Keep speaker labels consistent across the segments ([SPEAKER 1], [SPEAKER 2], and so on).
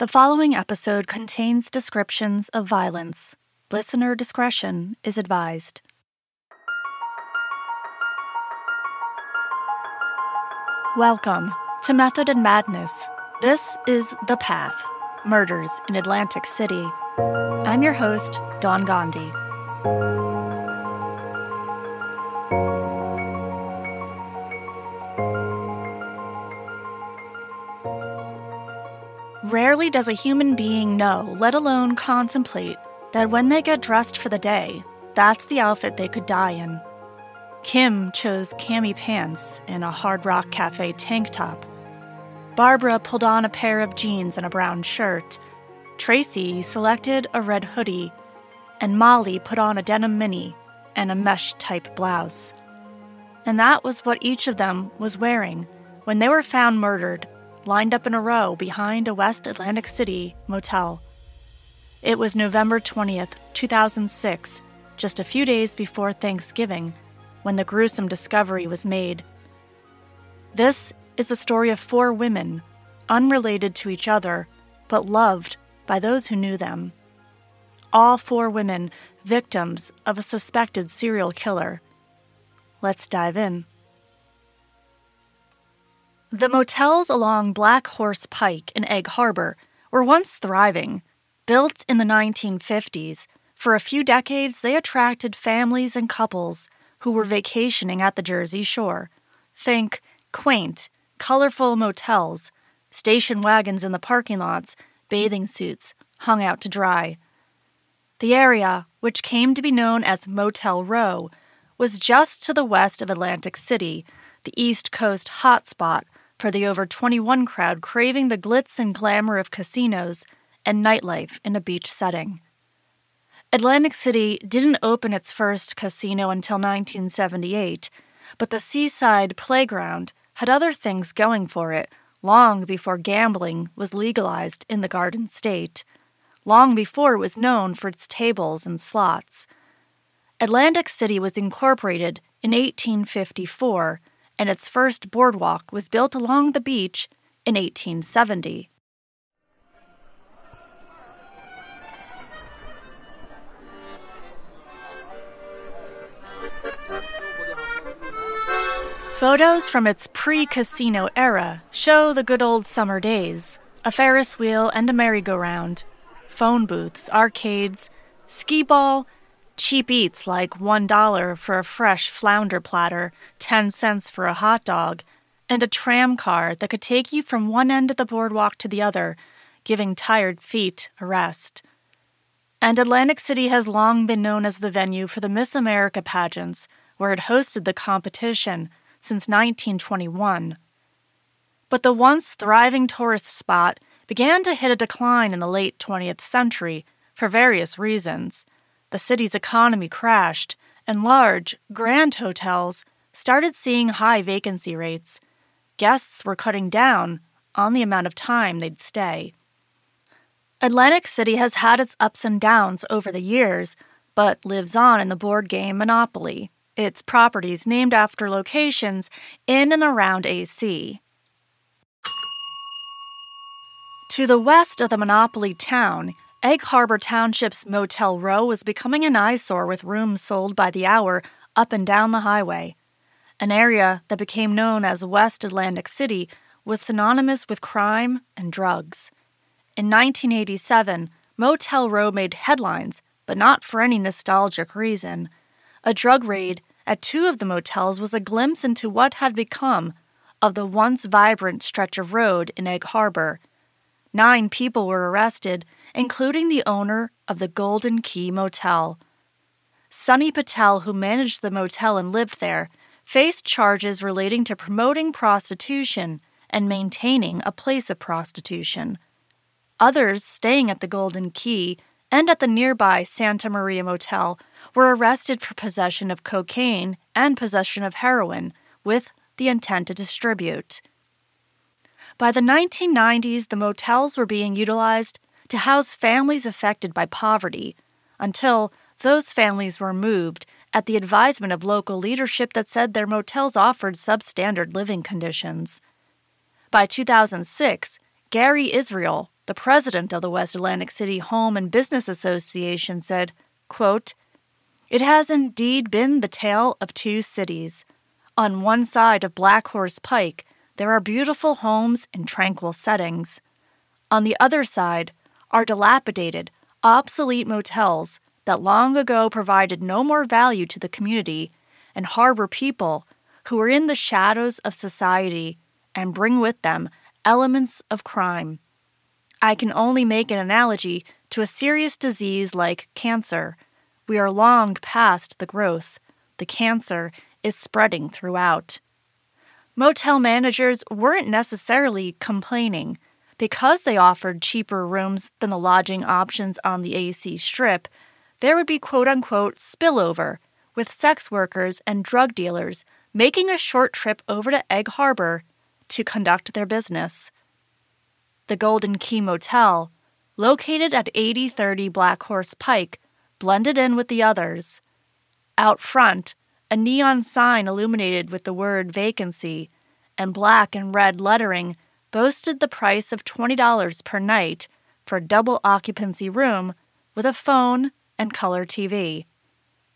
[SPEAKER 1] The following episode contains descriptions of violence. Listener discretion is advised. Welcome to Method and Madness. This is The Path Murders in Atlantic City. I'm your host, Dawn Gandhi. Rarely does a human being know, let alone contemplate, that when they get dressed for the day, that's the outfit they could die in. Kim chose cami pants and a Hard Rock Cafe tank top. Barbara pulled on a pair of jeans and a brown shirt. Tracy selected a red hoodie. And Molly put on a denim mini and a mesh type blouse. And that was what each of them was wearing when they were found murdered lined up in a row behind a West Atlantic City motel. It was November 20th, 2006, just a few days before Thanksgiving, when the gruesome discovery was made. This is the story of four women, unrelated to each other, but loved by those who knew them. All four women victims of a suspected serial killer. Let's dive in. The motels along Black Horse Pike in Egg Harbor were once thriving. Built in the 1950s, for a few decades they attracted families and couples who were vacationing at the Jersey Shore. Think quaint, colorful motels, station wagons in the parking lots, bathing suits hung out to dry. The area, which came to be known as Motel Row, was just to the west of Atlantic City, the East Coast hotspot for the over 21 crowd craving the glitz and glamour of casinos and nightlife in a beach setting. Atlantic City didn't open its first casino until 1978, but the Seaside Playground had other things going for it long before gambling was legalized in the Garden State, long before it was known for its tables and slots. Atlantic City was incorporated in 1854 and its first boardwalk was built along the beach in 1870. Photos from its pre casino era show the good old summer days a Ferris wheel and a merry-go-round, phone booths, arcades, skee ball, cheap eats like $1 for a fresh flounder platter, 10 cents for a hot dog, and a tram car that could take you from one end of the boardwalk to the other, giving tired feet a rest. And Atlantic City has long been known as the venue for the Miss America pageants, where it hosted the competition since 1921. But the once thriving tourist spot began to hit a decline in the late 20th century for various reasons the city's economy crashed, and large, grand hotels started seeing high vacancy rates. Guests were cutting down on the amount of time they'd stay. Atlantic City has had its ups and downs over the years, but lives on in the board game Monopoly, its properties named after locations in and around AC. To the west of the Monopoly town Egg Harbor Township's Motel Row was becoming an eyesore with rooms sold by the hour up and down the highway. An area that became known as West Atlantic City was synonymous with crime and drugs. In 1987, Motel Row made headlines, but not for any nostalgic reason. A drug raid at two of the motels was a glimpse into what had become of the once vibrant stretch of road in Egg Harbor. Nine people were arrested including the owner of the Golden Key Motel. Sunny Patel, who managed the motel and lived there, faced charges relating to promoting prostitution and maintaining a place of prostitution. Others staying at the Golden Key and at the nearby Santa Maria Motel were arrested for possession of cocaine and possession of heroin with the intent to distribute. By the 1990s, the motels were being utilized to house families affected by poverty until those families were moved at the advisement of local leadership that said their motels offered substandard living conditions. By 2006, Gary Israel, the president of the West Atlantic City Home and Business Association said, quote, It has indeed been the tale of two cities. On one side of Black Horse Pike, there are beautiful homes in tranquil settings. On the other side are dilapidated, obsolete motels that long ago provided no more value to the community and harbor people who are in the shadows of society and bring with them elements of crime. I can only make an analogy to a serious disease like cancer. We are long past the growth. The cancer is spreading throughout. Motel managers weren't necessarily complaining. Because they offered cheaper rooms than the lodging options on the AC Strip, there would be quote unquote spillover, with sex workers and drug dealers making a short trip over to Egg Harbor to conduct their business the Golden Key Motel, located at 8030 Black Horse Pike, blended in with the others. Out front, a neon sign illuminated with the word vacancy and black and red lettering boasted the price of $20 per night for a double occupancy room with a phone and color TV.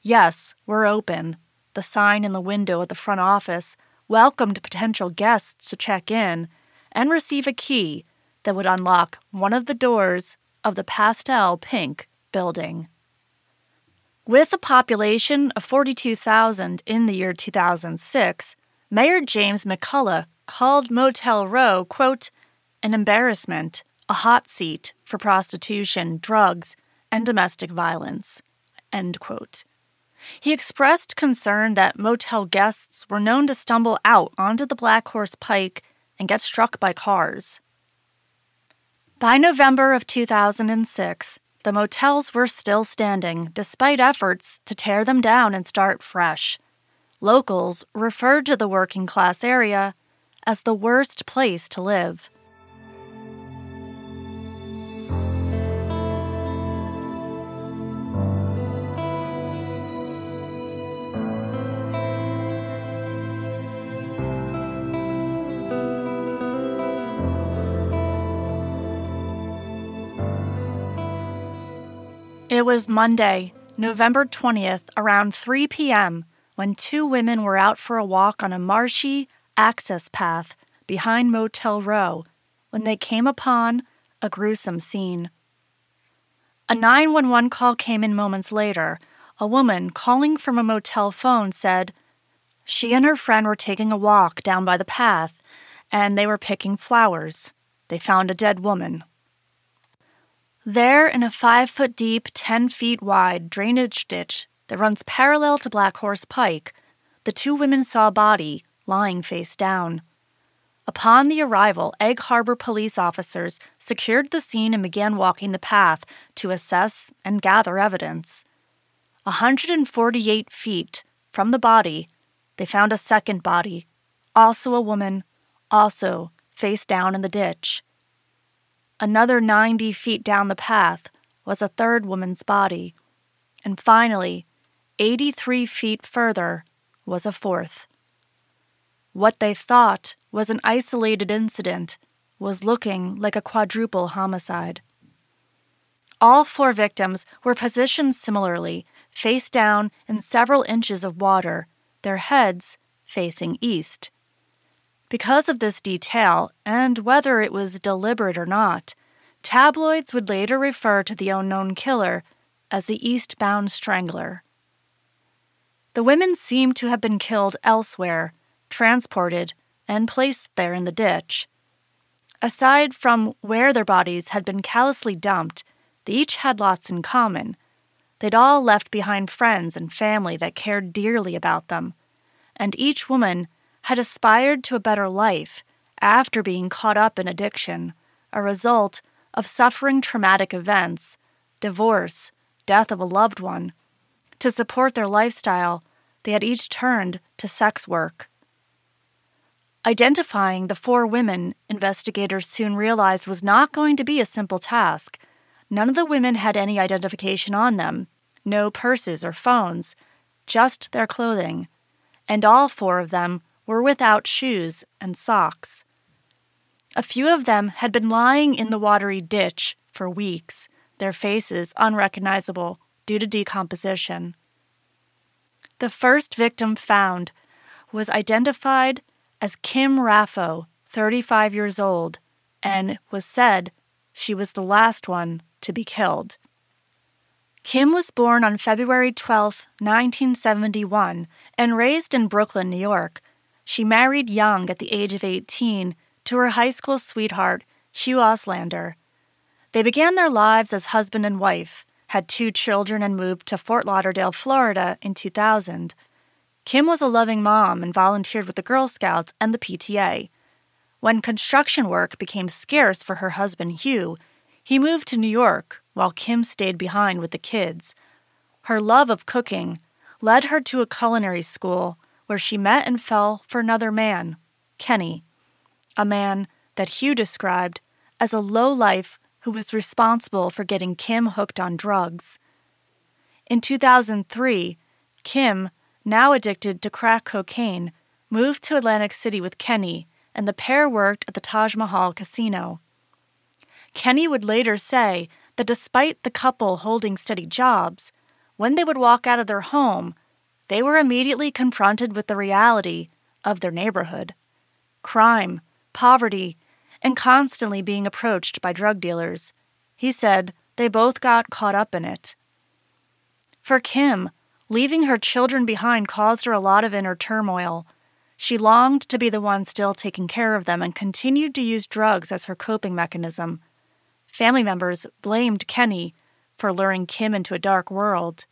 [SPEAKER 1] Yes, we're open. The sign in the window at the front office welcomed potential guests to check in and receive a key that would unlock one of the doors of the pastel pink building. With a population of 42,000 in the year 2006, Mayor James McCullough called Motel Row, quote, an embarrassment, a hot seat for prostitution, drugs, and domestic violence, end quote. He expressed concern that motel guests were known to stumble out onto the Black Horse Pike and get struck by cars. By November of 2006, the motels were still standing despite efforts to tear them down and start fresh. Locals referred to the working class area as the worst place to live. It was Monday, November 20th, around 3 p.m., when two women were out for a walk on a marshy access path behind Motel Row when they came upon a gruesome scene. A 911 call came in moments later. A woman calling from a motel phone said she and her friend were taking a walk down by the path and they were picking flowers. They found a dead woman there, in a five foot deep, 10 feet wide drainage ditch that runs parallel to Black Horse Pike, the two women saw a body lying face down. Upon the arrival, Egg Harbor police officers secured the scene and began walking the path to assess and gather evidence. 148 feet from the body, they found a second body, also a woman, also face down in the ditch. Another 90 feet down the path was a third woman's body. And finally, 83 feet further, was a fourth. What they thought was an isolated incident was looking like a quadruple homicide. All four victims were positioned similarly, face down in several inches of water, their heads facing east. Because of this detail, and whether it was deliberate or not, tabloids would later refer to the unknown killer as the Eastbound Strangler. The women seem to have been killed elsewhere, transported, and placed there in the ditch. Aside from where their bodies had been callously dumped, they each had lots in common. They'd all left behind friends and family that cared dearly about them, and each woman had aspired to a better life after being caught up in addiction, a result of suffering traumatic events, divorce, death of a loved one. To support their lifestyle, they had each turned to sex work. Identifying the four women, investigators soon realized was not going to be a simple task. None of the women had any identification on them, no purses or phones, just their clothing, and all four of them were without shoes and socks. A few of them had been lying in the watery ditch for weeks, their faces unrecognizable due to decomposition. The first victim found was identified as Kim Raffo, 35 years old, and was said she was the last one to be killed. Kim was born on February 12, 1971, and raised in Brooklyn, New York. She married young at the age of 18 to her high school sweetheart, Hugh Oslander. They began their lives as husband and wife, had two children, and moved to Fort Lauderdale, Florida in 2000. Kim was a loving mom and volunteered with the Girl Scouts and the PTA. When construction work became scarce for her husband, Hugh, he moved to New York while Kim stayed behind with the kids. Her love of cooking led her to a culinary school where she met and fell for another man, Kenny, a man that Hugh described as a low life who was responsible for getting Kim hooked on drugs. In 2003, Kim, now addicted to crack cocaine, moved to Atlantic City with Kenny, and the pair worked at the Taj Mahal casino. Kenny would later say that despite the couple holding steady jobs, when they would walk out of their home, they were immediately confronted with the reality of their neighborhood crime, poverty, and constantly being approached by drug dealers. He said they both got caught up in it. For Kim, leaving her children behind caused her a lot of inner turmoil. She longed to be the one still taking care of them and continued to use drugs as her coping mechanism. Family members blamed Kenny for luring Kim into a dark world.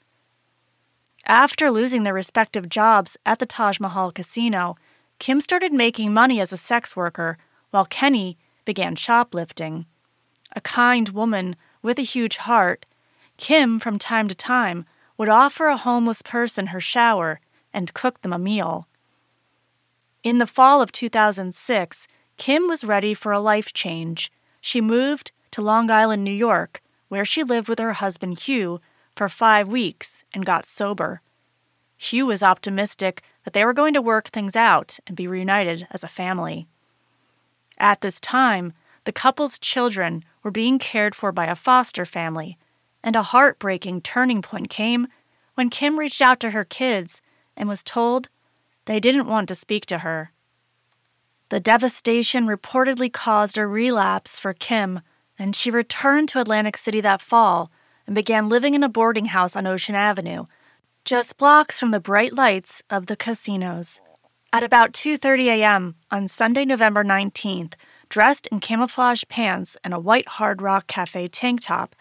[SPEAKER 1] After losing their respective jobs at the Taj Mahal casino, Kim started making money as a sex worker, while Kenny began shoplifting. A kind woman with a huge heart, Kim, from time to time, would offer a homeless person her shower and cook them a meal. In the fall of 2006, Kim was ready for a life change. She moved to Long Island, New York, where she lived with her husband Hugh for five weeks and got sober. Hugh was optimistic that they were going to work things out and be reunited as a family. At this time, the couple's children were being cared for by a foster family, and a heartbreaking turning point came when Kim reached out to her kids and was told they didn't want to speak to her. The devastation reportedly caused a relapse for Kim, and she returned to Atlantic City that fall and began living in a boarding house on Ocean Avenue just blocks from the bright lights of the casinos. At about 2:30 a.m. on Sunday, November 19th, dressed in camouflage pants and a white Hard Rock Cafe tank top,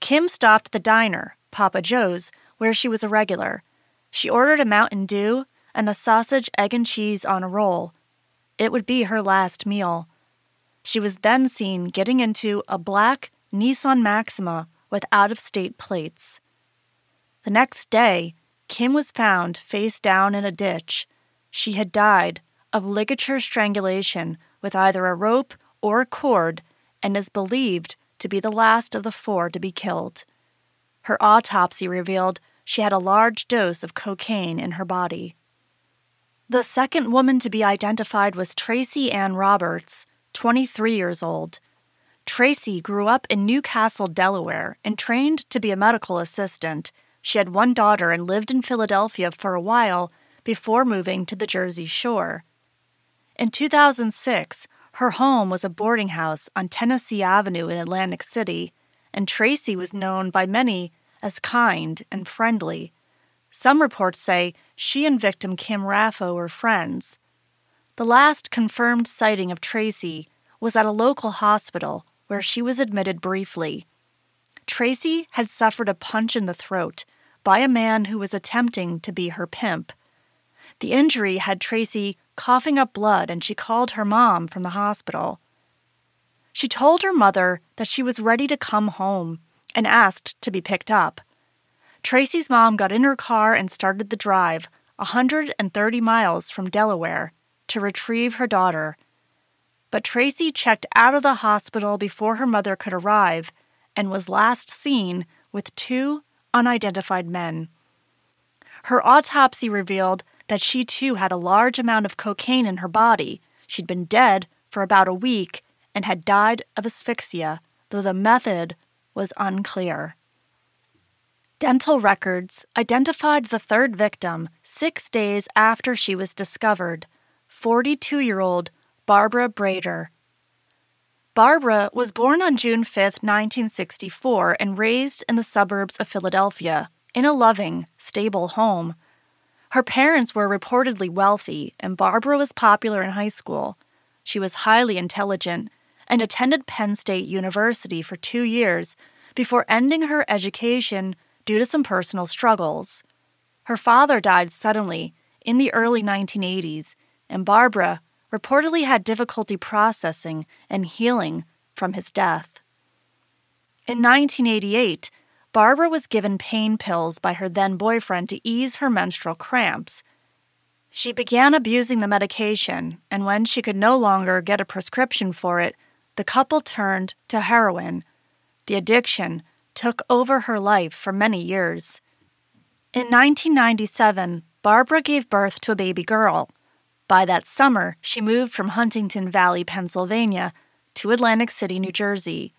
[SPEAKER 1] Kim stopped the diner, Papa Joe's, where she was a regular. She ordered a Mountain Dew and a sausage, egg, and cheese on a roll. It would be her last meal. She was then seen getting into a black Nissan Maxima with out of state plates. The next day, Kim was found face down in a ditch. She had died of ligature strangulation with either a rope or a cord and is believed to be the last of the four to be killed. Her autopsy revealed she had a large dose of cocaine in her body. The second woman to be identified was Tracy Ann Roberts, 23 years old. Tracy grew up in New Castle, Delaware, and trained to be a medical assistant she had one daughter and lived in Philadelphia for a while before moving to the Jersey Shore. In 2006, her home was a boarding house on Tennessee Avenue in Atlantic City, and Tracy was known by many as kind and friendly. Some reports say she and victim Kim Raffo were friends. The last confirmed sighting of Tracy was at a local hospital where she was admitted briefly. Tracy had suffered a punch in the throat by a man who was attempting to be her pimp. The injury had Tracy coughing up blood, and she called her mom from the hospital. She told her mother that she was ready to come home and asked to be picked up. Tracy's mom got in her car and started the drive, 130 miles from Delaware, to retrieve her daughter. But Tracy checked out of the hospital before her mother could arrive and was last seen with two unidentified men. Her autopsy revealed that she too had a large amount of cocaine in her body. She'd been dead for about a week and had died of asphyxia, though the method was unclear. Dental records identified the third victim six days after she was discovered 42 year old Barbara Breidor. Barbara was born on June 5, 1964, and raised in the suburbs of Philadelphia in a loving, stable home. Her parents were reportedly wealthy, and Barbara was popular in high school. She was highly intelligent and attended Penn State University for two years before ending her education due to some personal struggles. Her father died suddenly in the early 1980s, and Barbara reportedly had difficulty processing and healing from his death. In 1988, Barbara was given pain pills by her then boyfriend to ease her menstrual cramps. She began abusing the medication, and when she could no longer get a prescription for it, the couple turned to heroin. The addiction took over her life for many years. In 1997, Barbara gave birth to a baby girl. By that summer, she moved from Huntingdon Valley, Pennsylvania, to Atlantic City, New Jersey.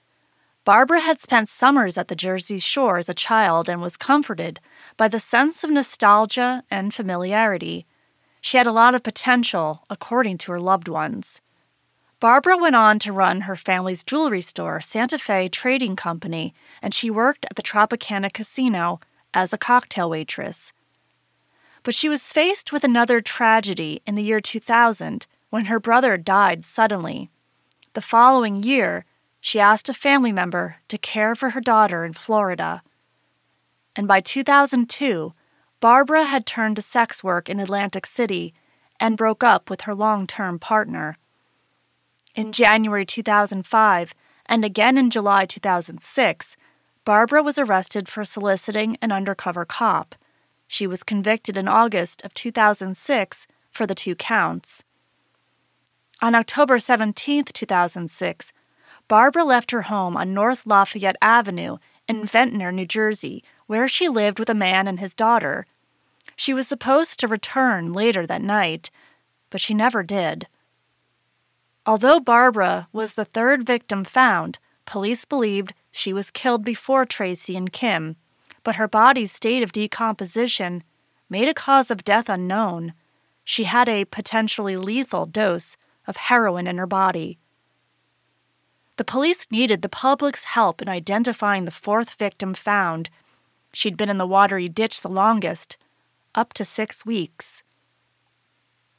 [SPEAKER 1] Barbara had spent summers at the Jersey Shore as a child and was comforted by the sense of nostalgia and familiarity. She had a lot of potential, according to her loved ones. Barbara went on to run her family's jewelry store, Santa Fe Trading Company, and she worked at the Tropicana Casino as a cocktail waitress. But she was faced with another tragedy in the year 2000 when her brother died suddenly. The following year, she asked a family member to care for her daughter in Florida. And by 2002, Barbara had turned to sex work in Atlantic City and broke up with her long term partner. In January 2005 and again in July 2006, Barbara was arrested for soliciting an undercover cop. She was convicted in August of 2006 for the two counts. On October 17, 2006, Barbara left her home on North Lafayette Avenue in Ventnor, New Jersey, where she lived with a man and his daughter. She was supposed to return later that night, but she never did. Although Barbara was the third victim found, police believed she was killed before Tracy and Kim, but her body's state of decomposition made a cause of death unknown. She had a potentially lethal dose of heroin in her body. The police needed the public's help in identifying the fourth victim found. She'd been in the watery ditch the longest, up to six weeks.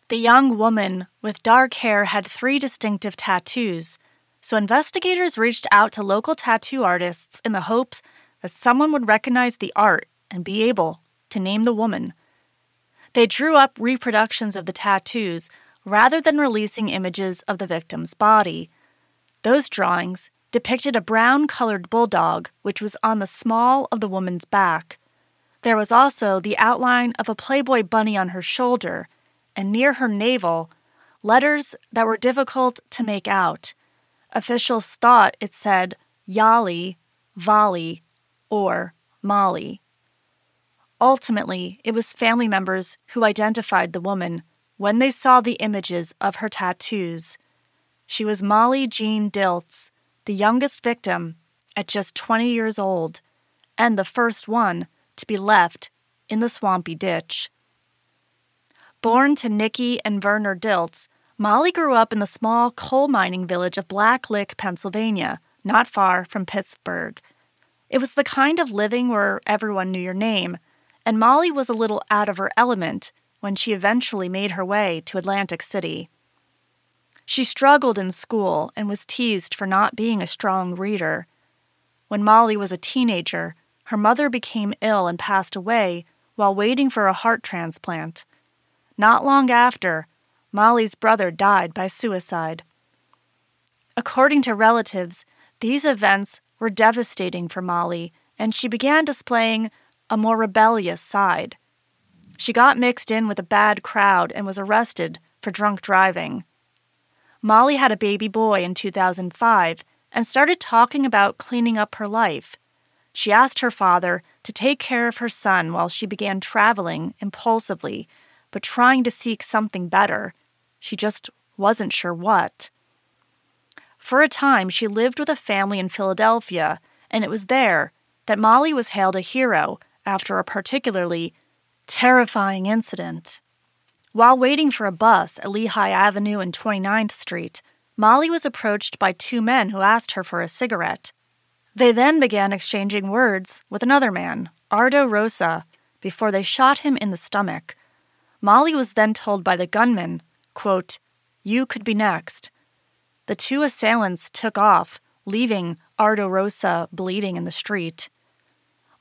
[SPEAKER 1] The young woman with dark hair had three distinctive tattoos, so investigators reached out to local tattoo artists in the hopes that someone would recognize the art and be able to name the woman. They drew up reproductions of the tattoos rather than releasing images of the victim's body. Those drawings depicted a brown colored bulldog which was on the small of the woman's back. There was also the outline of a Playboy bunny on her shoulder, and near her navel, letters that were difficult to make out. Officials thought it said Yali, Vali, or Molly. Ultimately, it was family members who identified the woman when they saw the images of her tattoos. She was Molly Jean Dilts, the youngest victim at just 20 years old, and the first one to be left in the swampy ditch. Born to Nikki and Werner Dilts, Molly grew up in the small coal mining village of Black Lick, Pennsylvania, not far from Pittsburgh. It was the kind of living where everyone knew your name, and Molly was a little out of her element when she eventually made her way to Atlantic City. She struggled in school and was teased for not being a strong reader. When Molly was a teenager, her mother became ill and passed away while waiting for a heart transplant. Not long after, Molly's brother died by suicide. According to relatives, these events were devastating for Molly, and she began displaying a more rebellious side. She got mixed in with a bad crowd and was arrested for drunk driving. Molly had a baby boy in 2005 and started talking about cleaning up her life. She asked her father to take care of her son while she began traveling impulsively, but trying to seek something better. She just wasn't sure what. For a time, she lived with a family in Philadelphia, and it was there that Molly was hailed a hero after a particularly terrifying incident. While waiting for a bus at Lehigh Avenue and 29th Street, Molly was approached by two men who asked her for a cigarette. They then began exchanging words with another man, Ardo Rosa, before they shot him in the stomach. Molly was then told by the gunman, quote, You could be next. The two assailants took off, leaving Ardo Rosa bleeding in the street.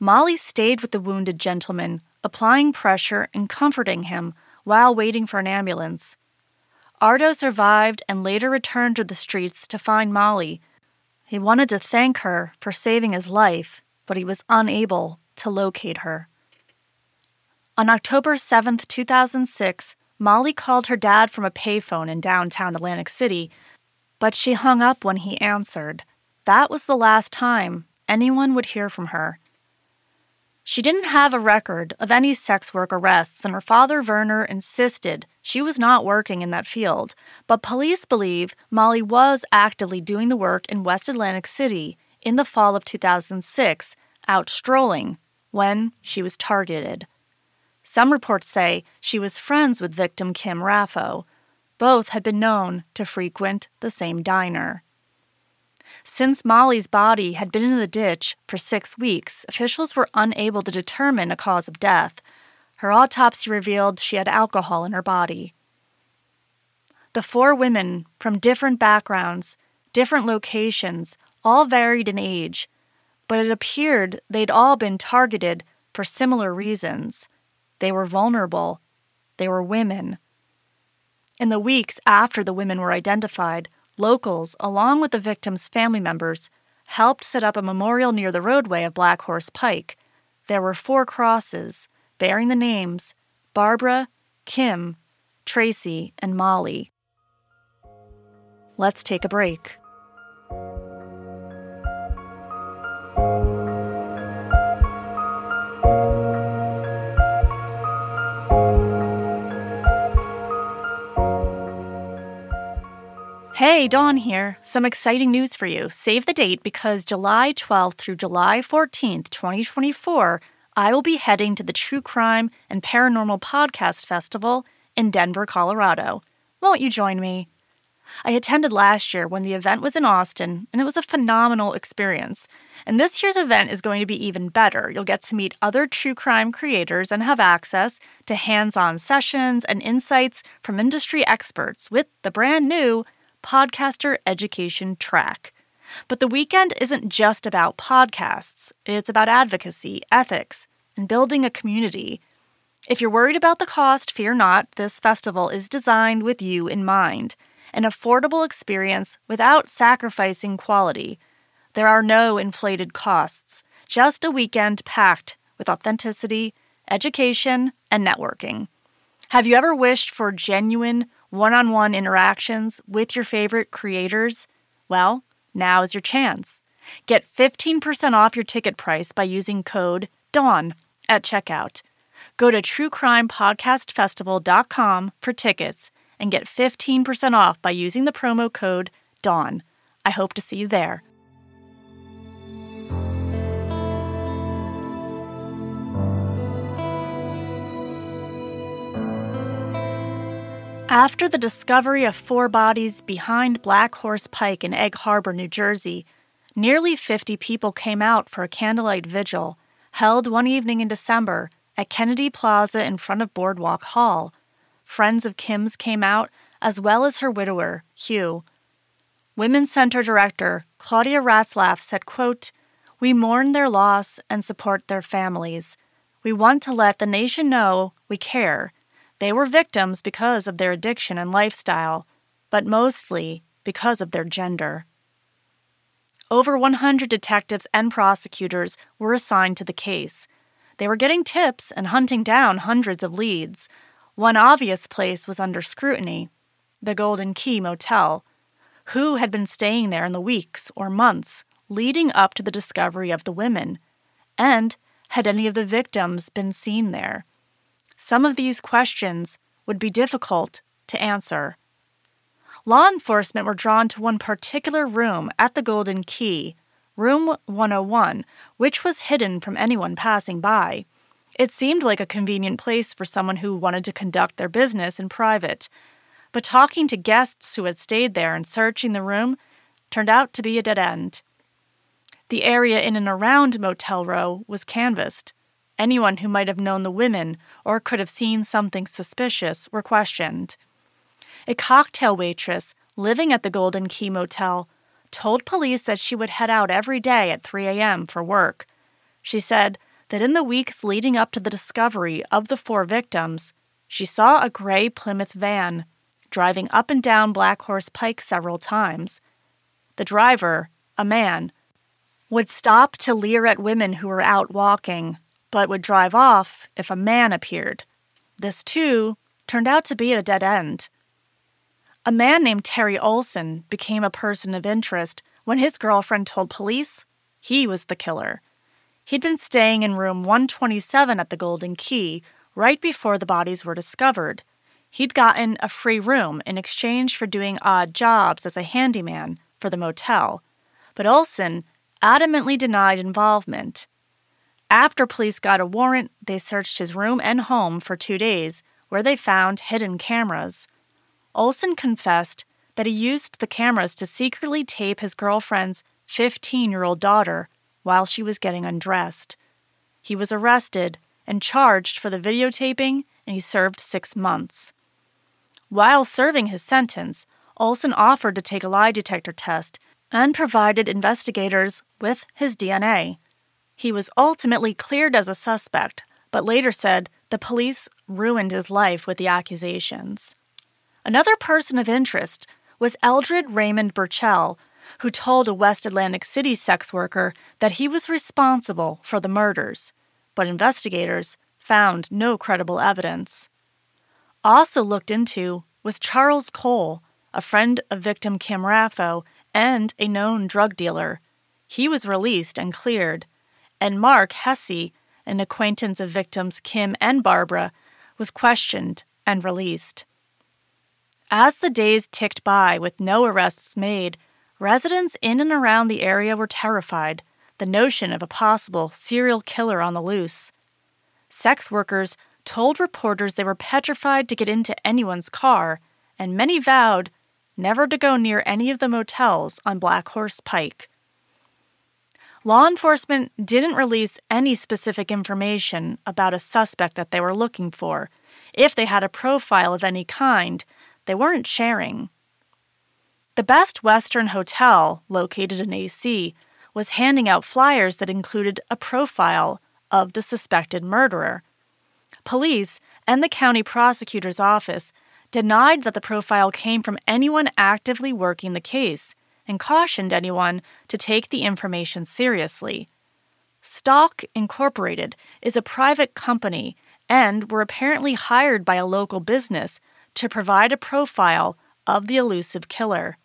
[SPEAKER 1] Molly stayed with the wounded gentleman, applying pressure and comforting him while waiting for an ambulance. Ardo survived and later returned to the streets to find Molly. He wanted to thank her for saving his life, but he was unable to locate her. On October 7, 2006, Molly called her dad from a payphone in downtown Atlantic City, but she hung up when he answered. That was the last time anyone would hear from her. She didn't have a record of any sex work arrests, and her father, Werner, insisted she was not working in that field. But police believe Molly was actively doing the work in West Atlantic City in the fall of 2006, out strolling, when she was targeted. Some reports say she was friends with victim Kim Raffo. Both had been known to frequent the same diner. Since Molly's body had been in the ditch for six weeks, officials were unable to determine a cause of death. Her autopsy revealed she had alcohol in her body. The four women, from different backgrounds, different locations, all varied in age, but it appeared they'd all been targeted for similar reasons. They were vulnerable. They were women. In the weeks after the women were identified, Locals, along with the victims' family members, helped set up a memorial near the roadway of Black Horse Pike. There were four crosses bearing the names Barbara, Kim, Tracy, and Molly. Let's take a break. Hey, Dawn here. Some exciting news for you. Save the date because July 12th through July 14th, 2024, I will be heading to the True Crime and Paranormal Podcast Festival in Denver, Colorado. Won't you join me? I attended last year when the event was in Austin, and it was a phenomenal experience. And this year's event is going to be even better. You'll get to meet other true crime creators and have access to hands on sessions and insights from industry experts with the brand new podcaster education track. But the weekend isn't just about podcasts, it's about advocacy, ethics, and building a community. If you're worried about the cost, fear not. This festival is designed with you in mind an affordable experience without sacrificing quality. There are no inflated costs, just a weekend packed with authenticity, education, and networking. Have you ever wished for genuine, one on one interactions with your favorite creators? Well, now is your chance. Get 15% off your ticket price by using code DAWN at checkout. Go to truecrimepodcastfestival.com for tickets and get 15% off by using the promo code DAWN. I hope to see you there. After the discovery of four bodies behind Black Horse Pike in Egg Harbor, New Jersey, nearly 50 people came out for a candlelight vigil held one evening in December at Kennedy Plaza in front of Boardwalk Hall. Friends of Kim's came out, as well as her widower, Hugh. Women's Center Director Claudia Ratzlaff said, quote, We mourn their loss and support their families. We want to let the nation know we care they were victims because of their addiction and lifestyle, but mostly because of their gender. Over 100 detectives and prosecutors were assigned to the case. They were getting tips and hunting down hundreds of leads. One obvious place was under scrutiny the Golden Key Motel. Who had been staying there in the weeks or months leading up to the discovery of the women? And had any of the victims been seen there? Some of these questions would be difficult to answer. Law enforcement were drawn to one particular room at the Golden Key, room 101, which was hidden from anyone passing by. It seemed like a convenient place for someone who wanted to conduct their business in private. But talking to guests who had stayed there and searching the room turned out to be a dead end. The area in and around Motel Row was canvassed. Anyone who might have known the women or could have seen something suspicious were questioned. A cocktail waitress living at the Golden Key Motel told police that she would head out every day at 3 a.m. for work. She said that in the weeks leading up to the discovery of the four victims, she saw a gray Plymouth van driving up and down Black Horse Pike several times. The driver, a man, would stop to leer at women who were out walking, but would drive off if a man appeared. This, too, turned out to be a dead end. A man named Terry Olson became a person of interest when his girlfriend told police he was the killer. He'd been staying in room 127 at the Golden Key right before the bodies were discovered. He'd gotten a free room in exchange for doing odd jobs as a handyman for the motel, but Olson adamantly denied involvement. After police got a warrant, they searched his room and home for two days, where they found hidden cameras. Olson confessed that he used the cameras to secretly tape his girlfriend's 15 year old daughter while she was getting undressed. He was arrested and charged for the videotaping, and he served six months. While serving his sentence, Olson offered to take a lie detector test and provided investigators with his DNA. He was ultimately cleared as a suspect, but later said the police ruined his life with the accusations. Another person of interest was Eldred Raymond Burchell, who told a West Atlantic City sex worker that he was responsible for the murders, but investigators found no credible evidence. Also looked into was Charles Cole, a friend of victim Kim Raffo and a known drug dealer. He was released and cleared, and Mark Hesse, an acquaintance of victims Kim and Barbara, was questioned and released. As the days ticked by with no arrests made, residents in and around the area were terrified, the notion of a possible serial killer on the loose. Sex workers told reporters they were petrified to get into anyone's car, and many vowed never to go near any of the motels on Black Horse Pike. Law enforcement didn't release any specific information about a suspect that they were looking for. If they had a profile of any kind, they weren't sharing. The Best Western Hotel, located in AC, was handing out flyers that included a profile of the suspected murderer. Police and the county prosecutor's office denied that the profile came from anyone actively working the case and cautioned anyone to take the information seriously. Stock Incorporated is a private company and were apparently hired by a local business to provide a profile of the elusive killer.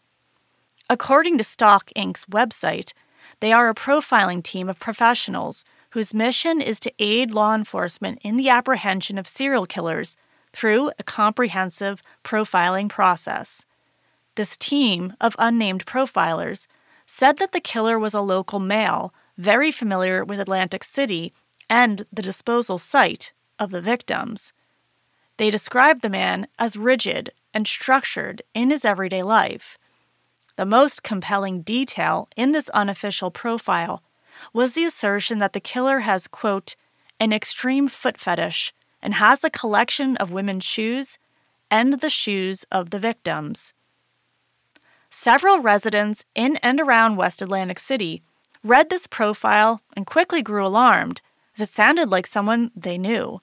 [SPEAKER 1] According to Stock Inc.'s website, they are a profiling team of professionals whose mission is to aid law enforcement in the apprehension of serial killers through a comprehensive profiling process. This team of unnamed profilers said that the killer was a local male, very familiar with Atlantic City and the disposal site of the victims. They described the man as rigid and structured in his everyday life. The most compelling detail in this unofficial profile was the assertion that the killer has, quote, an extreme foot fetish and has a collection of women's shoes and the shoes of the victims. Several residents in and around West Atlantic City read this profile and quickly grew alarmed, as it sounded like someone they knew.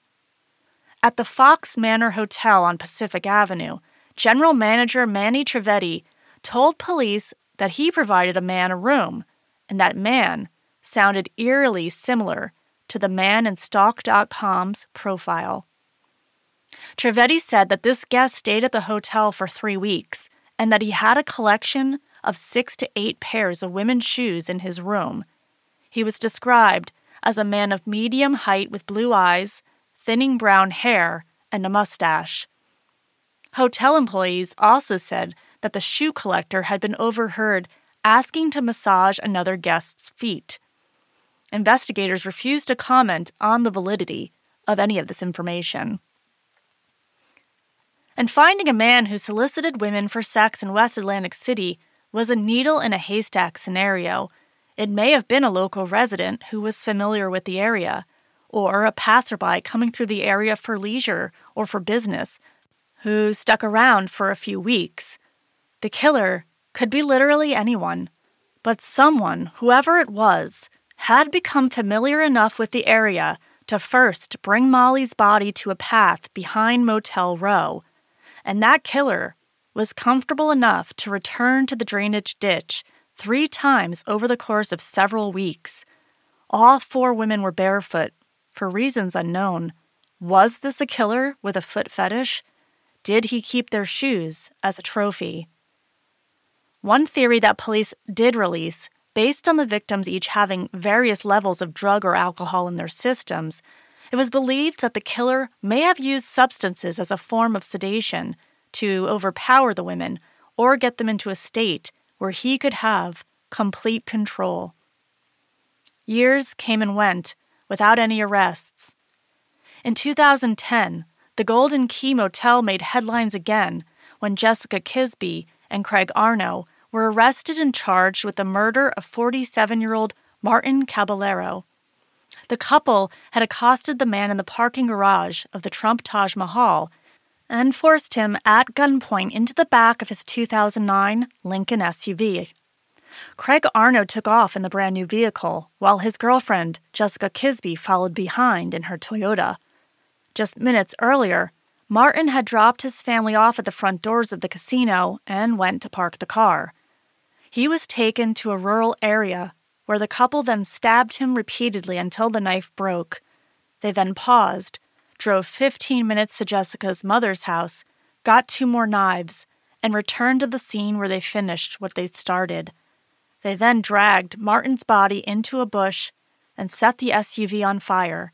[SPEAKER 1] At the Fox Manor Hotel on Pacific Avenue, General Manager Manny Trevetti told police that he provided a man a room, and that man sounded eerily similar to the man in Stock.com's profile. Trevetti said that this guest stayed at the hotel for three weeks and that he had a collection of six to eight pairs of women's shoes in his room. He was described as a man of medium height with blue eyes, thinning brown hair, and a mustache. Hotel employees also said that the shoe collector had been overheard asking to massage another guest's feet. Investigators refused to comment on the validity of any of this information. And finding a man who solicited women for sex in West Atlantic City was a needle in a haystack scenario. It may have been a local resident who was familiar with the area, or a passerby coming through the area for leisure or for business who stuck around for a few weeks. The killer could be literally anyone, but someone, whoever it was, had become familiar enough with the area to first bring Molly's body to a path behind Motel Row, and that killer was comfortable enough to return to the drainage ditch three times over the course of several weeks. All four women were barefoot, for reasons unknown. Was this a killer with a foot fetish? Did he keep their shoes as a trophy? One theory that police did release, based on the victims each having various levels of drug or alcohol in their systems, it was believed that the killer may have used substances as a form of sedation to overpower the women or get them into a state where he could have complete control. Years came and went without any arrests. In 2010, the Golden Key Motel made headlines again when Jessica Kisby and Craig Arno were arrested and charged with the murder of 47 year old Martin Caballero. The couple had accosted the man in the parking garage of the Trump Taj Mahal and forced him at gunpoint into the back of his 2009 Lincoln SUV. Craig Arno took off in the brand new vehicle, while his girlfriend, Jessica Kisby, followed behind in her Toyota. Just minutes earlier, Martin had dropped his family off at the front doors of the casino and went to park the car. He was taken to a rural area where the couple then stabbed him repeatedly until the knife broke. They then paused, drove 15 minutes to Jessica's mother's house, got two more knives, and returned to the scene where they finished what they'd started. They then dragged Martin's body into a bush and set the SUV on fire.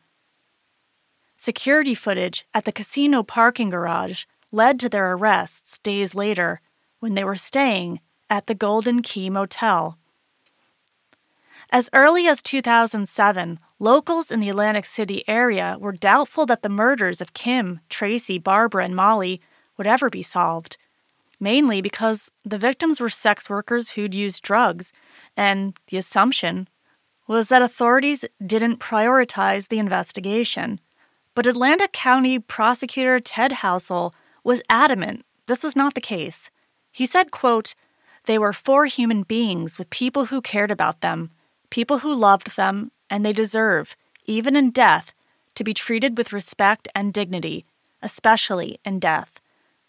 [SPEAKER 1] Security footage at the casino parking garage led to their arrests days later when they were staying at the Golden Key Motel. As early as 2007, locals in the Atlantic City area were doubtful that the murders of Kim, Tracy, Barbara, and Molly would ever be solved, mainly because the victims were sex workers who'd used drugs, and the assumption was that authorities didn't prioritize the investigation. But Atlantic County Prosecutor Ted Housel was adamant this was not the case. He said, quote, they were four human beings with people who cared about them, people who loved them, and they deserve, even in death, to be treated with respect and dignity, especially in death.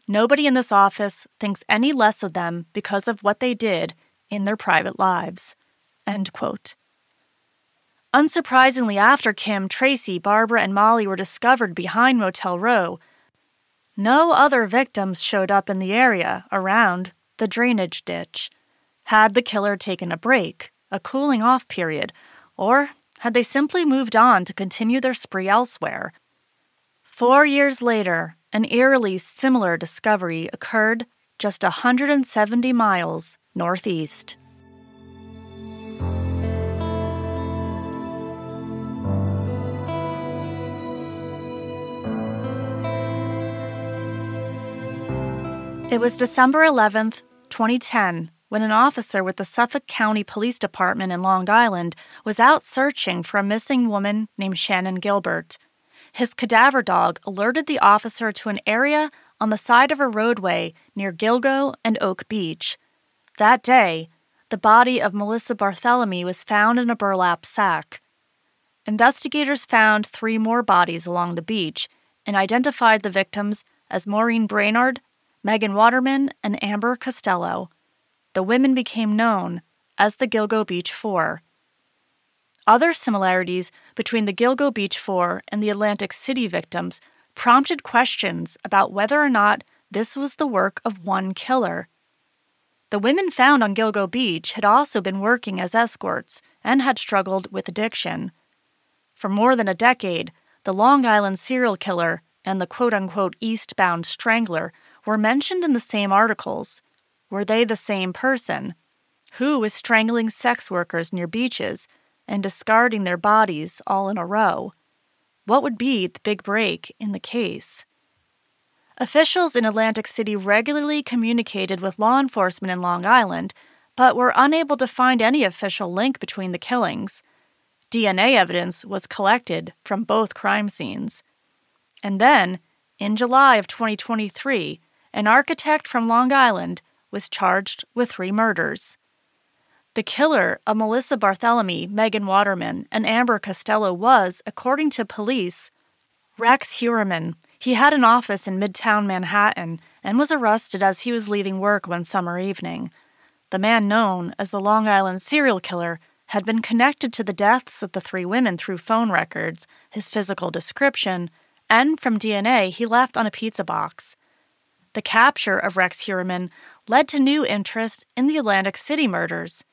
[SPEAKER 1] Nobody in this office thinks any less of them because of what they did in their private lives. Unsurprisingly, after Kim, Tracy, Barbara, and Molly were discovered behind Motel Row, no other victims showed up in the area around the drainage ditch. Had the killer taken a break, a cooling off period, or had they simply moved on to continue their spree elsewhere? Four years later, an eerily similar discovery occurred just 170 miles northeast. It was December 11th, 2010, when an officer with the Suffolk County Police Department in Long Island was out searching for a missing woman named Shannan Gilbert. His cadaver dog alerted the officer to an area on the side of a roadway near Gilgo and Oak Beach. That day, the body of Melissa Barthelemy was found in a burlap sack. Investigators found three more bodies along the beach and identified the victims as Maureen Brainard, Megan Waterman, and Amber Costello. The women became known as the Gilgo Beach Four. Other similarities between the Gilgo Beach Four and the Atlantic City victims prompted questions about whether or not this was the work of one killer. The women found on Gilgo Beach had also been working as escorts and had struggled with addiction. For more than a decade, the Long Island serial killer and the quote unquote eastbound strangler were mentioned in the same articles. Were they the same person? Who was strangling sex workers near beaches and discarding their bodies all in a row? What would be the big break in the case? Officials in Atlantic City regularly communicated with law enforcement in Long Island, but were unable to find any official link between the killings. DNA evidence was collected from both crime scenes. And then, in July of 2023, an architect from Long Island was charged with three murders. The killer of Melissa Barthelemy, Megan Waterman, and Amber Costello was, according to police, Rex Heuermann. He had an office in Midtown Manhattan and was arrested as he was leaving work one summer evening. The man known as the Long Island serial killer had been connected to the deaths of the three women through phone records, his physical description, and from DNA he left on a pizza box. The capture of Rex Heuermann led to new interest in the Atlantic City murders.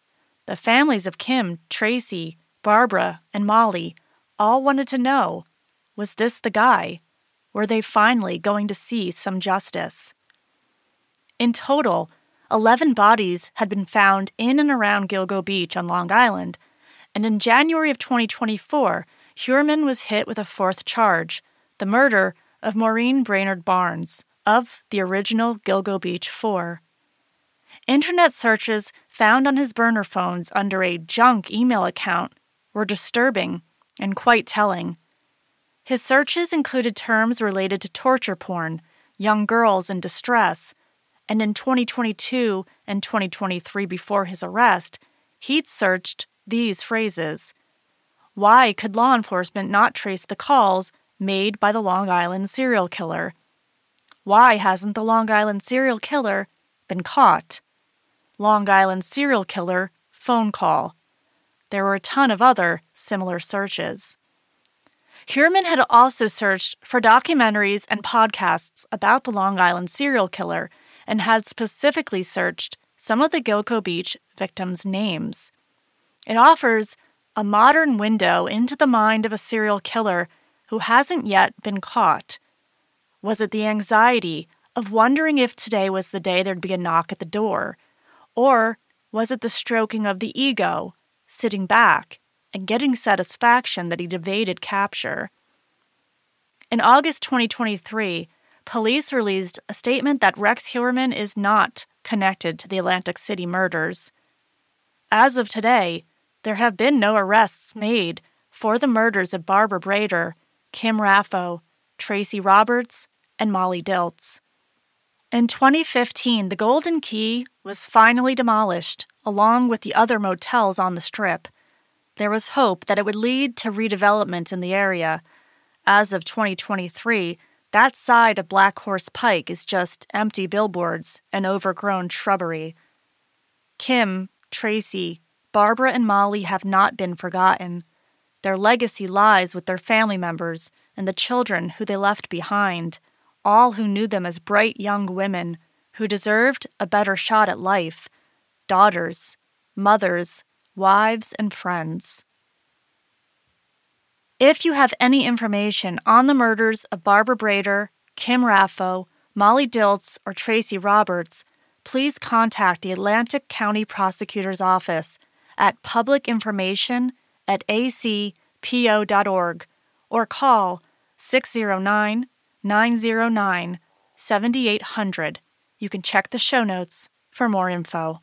[SPEAKER 1] The families of Kim, Tracy, Barbara, and Molly all wanted to know was this the guy? Were they finally going to see some justice? In total, 11 bodies had been found in and around Gilgo Beach on Long Island, and in January of 2024, Heuermann was hit with a fourth charge the murder of Maureen Brainard Barnes of the original Gilgo Beach Four. Internet searches found on his burner phones under a junk email account were disturbing and quite telling. His searches included terms related to torture porn, young girls in distress, and in 2022 and 2023 before his arrest, he'd searched these phrases. Why could law enforcement not trace the calls made by the Long Island serial killer? Why hasn't the Long Island serial killer been caught? Long Island serial killer phone call. There were a ton of other similar searches. Heuermann had also searched for documentaries and podcasts about the Long Island serial killer and had specifically searched some of the Gilgo Beach victims' names. It offers a modern window into the mind of a serial killer who hasn't yet been caught. Was it the anxiety of wondering if today was the day there'd be a knock at the door? Or was it the stroking of the ego, sitting back and getting satisfaction that he'd evaded capture? In August 2023, police released a statement that Rex Heuermann is not connected to the Atlantic City murders. As of today, there have been no arrests made for the murders of Barbara Breidor, Kim Raffo, Tracy Roberts, and Molly Dilts. In 2015, the Golden Key was finally demolished, along with the other motels on the strip. There was hope that it would lead to redevelopment in the area. As of 2023, that side of Black Horse Pike is just empty billboards and overgrown shrubbery. Kim, Tracy, Barbara, and Molly have not been forgotten. Their legacy lies with their family members and the children who they left behind, all who knew them as bright young women who deserved a better shot at life daughters, mothers, wives, and friends. If you have any information on the murders of Barbara Breidor, Kim Raffo, Molly Dilts, or Tracy Roberts, please contact the Atlantic County Prosecutor's Office at publicinformation at acpo.org or call 609 909 7800. You can check the show notes for more info.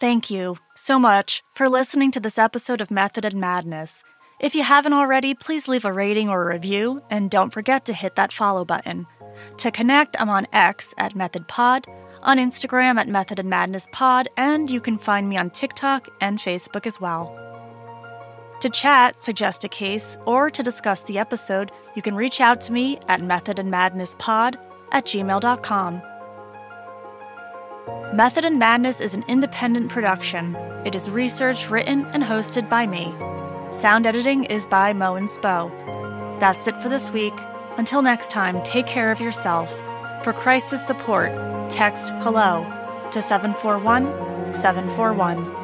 [SPEAKER 1] Thank you so much for listening to this episode of Method and Madness. If you haven't already, please leave a rating or a review, and don't forget to hit that follow button. To connect, I'm on X at MethodPod, on Instagram at Method and Madness Pod, and you can find me on TikTok and Facebook as well. To chat, suggest a case, or to discuss the episode, you can reach out to me at methodandmadnesspod at gmail.com. Method and Madness is an independent production. It is researched, written, and hosted by me. Sound editing is by moInspo. That's it for this week. Until next time, take care of yourself. For crisis support, text HELLO to 741 741.